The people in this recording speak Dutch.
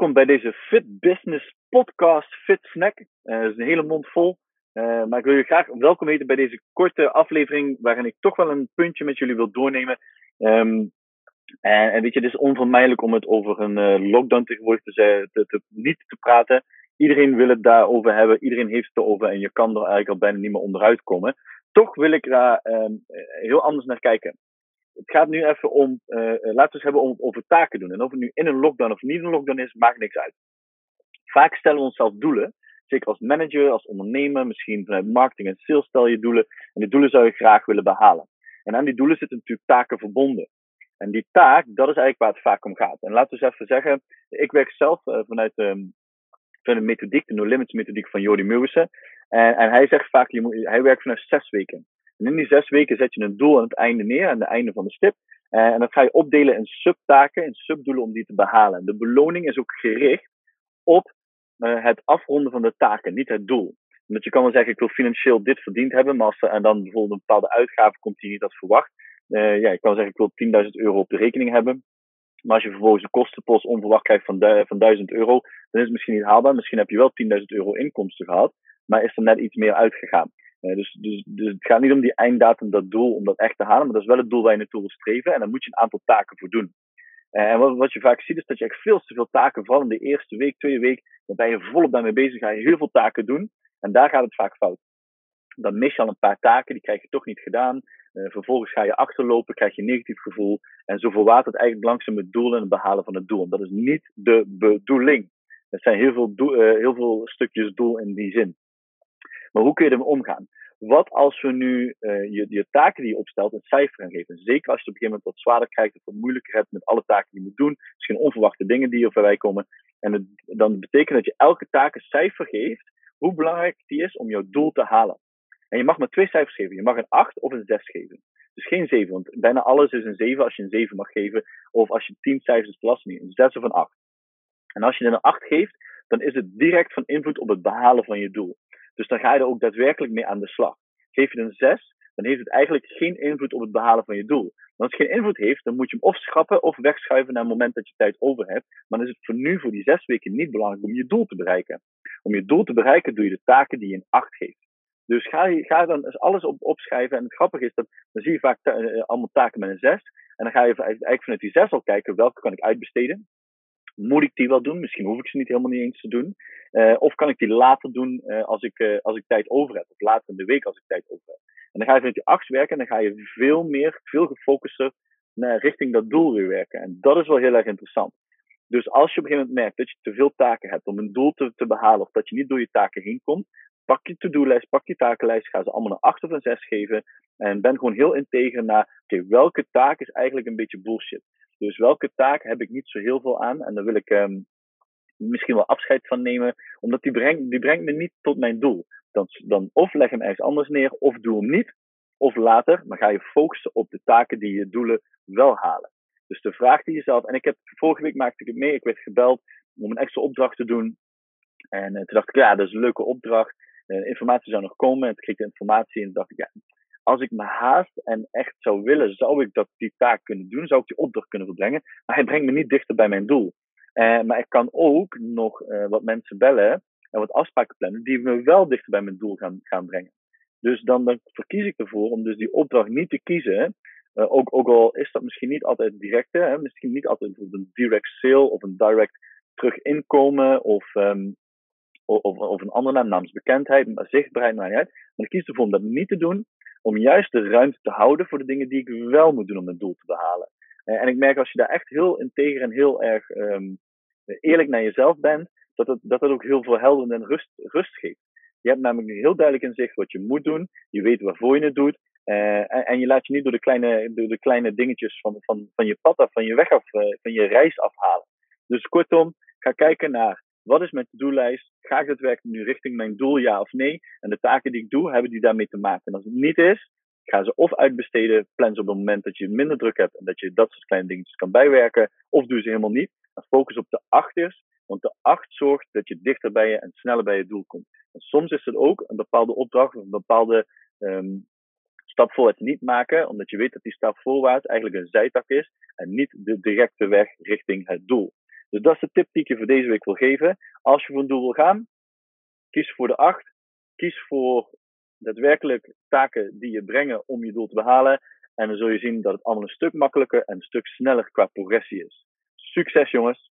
welkom bij deze Fit Business Podcast Fit Snack. Uh, dat is een hele mond vol. Uh, maar ik wil je graag welkom heten bij deze korte aflevering, waarin ik toch wel een puntje met jullie wil doornemen. Um, en, weet je, het is onvermijdelijk om het over een uh, lockdown tegenwoordig te, te, niet te praten. Iedereen wil het daarover hebben, iedereen heeft het erover en je kan er eigenlijk al bijna niet meer onderuit komen. Toch wil ik daar um, heel anders naar kijken het gaat nu even om, uh, laten we het hebben om, over taken doen. En of het nu in een lockdown of niet in een lockdown is, maakt niks uit. Vaak stellen we onszelf doelen. Zeker als manager, als ondernemer, misschien vanuit marketing en sales stel je doelen. En die doelen zou je graag willen behalen. En aan die doelen zitten natuurlijk taken verbonden. En die taak, dat is eigenlijk waar het vaak om gaat. En laten we eens even zeggen, ik werk zelf uh, vanuit, um, vanuit de methodiek, de No Limits methodiek van Jordi Meuwissen. En, en hij zegt vaak, je moet, hij werkt vanuit zes weken. En in die zes weken zet je een doel aan het einde neer, aan het einde van de stip. Uh, en dat ga je opdelen in subtaken, in subdoelen om die te behalen. De beloning is ook gericht op uh, het afronden van de taken, niet het doel. Omdat je kan wel zeggen, ik wil financieel dit verdiend hebben, maar als er en dan bijvoorbeeld een bepaalde uitgave komt die niet als verwacht. Uh, ja, je kan zeggen, ik wil 10.000 euro op de rekening hebben. Maar als je vervolgens een kostenpost onverwacht krijgt van, van 1000 euro, dan is het misschien niet haalbaar. Misschien heb je wel 10.000 euro inkomsten gehad, maar is er net iets meer uitgegaan. Uh, dus, dus, dus het gaat niet om die einddatum, dat doel, om dat echt te halen, maar dat is wel het doel waar je naartoe wil streven. En daar moet je een aantal taken voor doen. Uh, en wat, wat, je vaak ziet, is dat je echt veel te veel taken, vooral in de eerste week, tweede week, dan ben je volop daarmee bezig, ga je heel veel taken doen. En daar gaat het vaak fout. Dan mis je al een paar taken, die krijg je toch niet gedaan. Uh, vervolgens ga je achterlopen, krijg je een negatief gevoel. En zo verwatert het eigenlijk langzaam het doel en het behalen van het doel. En dat is niet de bedoeling. Er zijn heel veel, heel veel stukjes doel in die zin. Maar hoe kun je ermee omgaan? Wat als we nu uh, je, je taken die je opstelt een cijfer gaan geven? Zeker als je op een gegeven moment wat zwaarder krijgt of wat moeilijker hebt met alle taken die je moet doen. Misschien onverwachte dingen die er voorbij komen. En dan betekent dat je elke taak een cijfer geeft, hoe belangrijk die is om jouw doel te halen. En je mag maar twee cijfers geven. Je mag een 8 of een 6 geven. Dus geen 7, want bijna alles is een 7 als je een 7 mag geven. Of als je 10 cijfers is belasting, een 6 of een 8. En als je een 8 geeft, dan is het direct van invloed op het behalen van je doel. Dus dan ga je er ook daadwerkelijk mee aan de slag. Geef je een 6, dan heeft het eigenlijk geen invloed op het behalen van je doel. Want als het geen invloed heeft, dan moet je hem of schrappen of wegschuiven naar het moment dat je tijd over hebt. Maar dan is het voor nu, voor die zes weken, niet belangrijk om je doel te bereiken. Om je doel te bereiken doe je de taken die je een 8 geeft. Dus ga, ga dan alles op, opschrijven. En het grappige is dat dan zie je vaak uh, allemaal taken met een 6. En dan ga je eigenlijk vanuit die 6 al kijken welke kan ik uitbesteden. Moet ik die wel doen? Misschien hoef ik ze niet helemaal niet eens te doen. Uh, of kan ik die later doen uh, als, ik, uh, als ik tijd over heb? Of later in de week als ik tijd over heb. En dan ga je met die acht werken en dan ga je veel meer, veel gefocuster naar richting dat doel weer werken. En dat is wel heel erg interessant. Dus als je op een gegeven moment merkt dat je te veel taken hebt om een doel te, te behalen, of dat je niet door je taken heen komt, pak je to-do-lijst, pak je takenlijst, ga ze allemaal een 8 of een 6 geven. En ben gewoon heel integer naar, oké, welke taak is eigenlijk een beetje bullshit? Dus welke taak heb ik niet zo heel veel aan? En dan wil ik um, misschien wel afscheid van nemen, omdat die brengt, die brengt me niet tot mijn doel. Dan, dan of leg hem ergens anders neer, of doe hem niet. Of later, maar ga je focussen op de taken die je doelen wel halen. Dus de vraag die jezelf, en ik heb vorige week maakte ik het mee, ik werd gebeld om een extra opdracht te doen. En uh, toen dacht ik, ja, dat is een leuke opdracht. Uh, informatie zou nog komen. En toen kreeg ik de informatie en dacht ik, ja, als ik me haast en echt zou willen, zou ik dat die taak kunnen doen, zou ik die opdracht kunnen verbrengen. Maar hij brengt me niet dichter bij mijn doel. Uh, maar ik kan ook nog uh, wat mensen bellen en wat afspraken plannen die me wel dichter bij mijn doel gaan, gaan brengen. Dus dan, dan verkies ik ervoor om dus die opdracht niet te kiezen. Uh, ook, ook al is dat misschien niet altijd directe, hè, misschien niet altijd een direct sale of een direct terug inkomen of, um, of, of, een andere naam, naamsbekendheid, zichtbaarheid, maar niet uit. Maar ik kies ervoor om dat niet te doen, om juist de ruimte te houden voor de dingen die ik wel moet doen om mijn doel te behalen. Uh, en ik merk als je daar echt heel integer en heel erg um, eerlijk naar jezelf bent, dat het, dat het ook heel veel helder en rust, rust geeft. Je hebt namelijk heel duidelijk in zicht wat je moet doen. Je weet waarvoor je het doet. Uh, en, en, je laat je niet door de kleine, door de kleine dingetjes van, van, van je pad af, van je weg af, uh, van je reis afhalen. Dus kortom, ga kijken naar wat is mijn to-do-lijst? Ga ik daadwerkelijk nu richting mijn doel, ja of nee? En de taken die ik doe, hebben die daarmee te maken? En als het niet is, ga ze of uitbesteden, plan ze op het moment dat je minder druk hebt en dat je dat soort kleine dingetjes kan bijwerken, of doe ze helemaal niet. En focus op de achters, want de acht zorgt dat je dichter bij je en sneller bij je doel komt. En soms is het ook een bepaalde opdracht of een bepaalde um, stap voorwaarts niet maken, omdat je weet dat die stap voorwaarts eigenlijk een zijtak is en niet de directe weg richting het doel. Dus dat is de tip die ik je voor deze week wil geven. Als je voor een doel wil gaan, kies voor de acht. Kies voor daadwerkelijk taken die je brengen om je doel te behalen. En dan zul je zien dat het allemaal een stuk makkelijker en een stuk sneller qua progressie is. Succes jongens!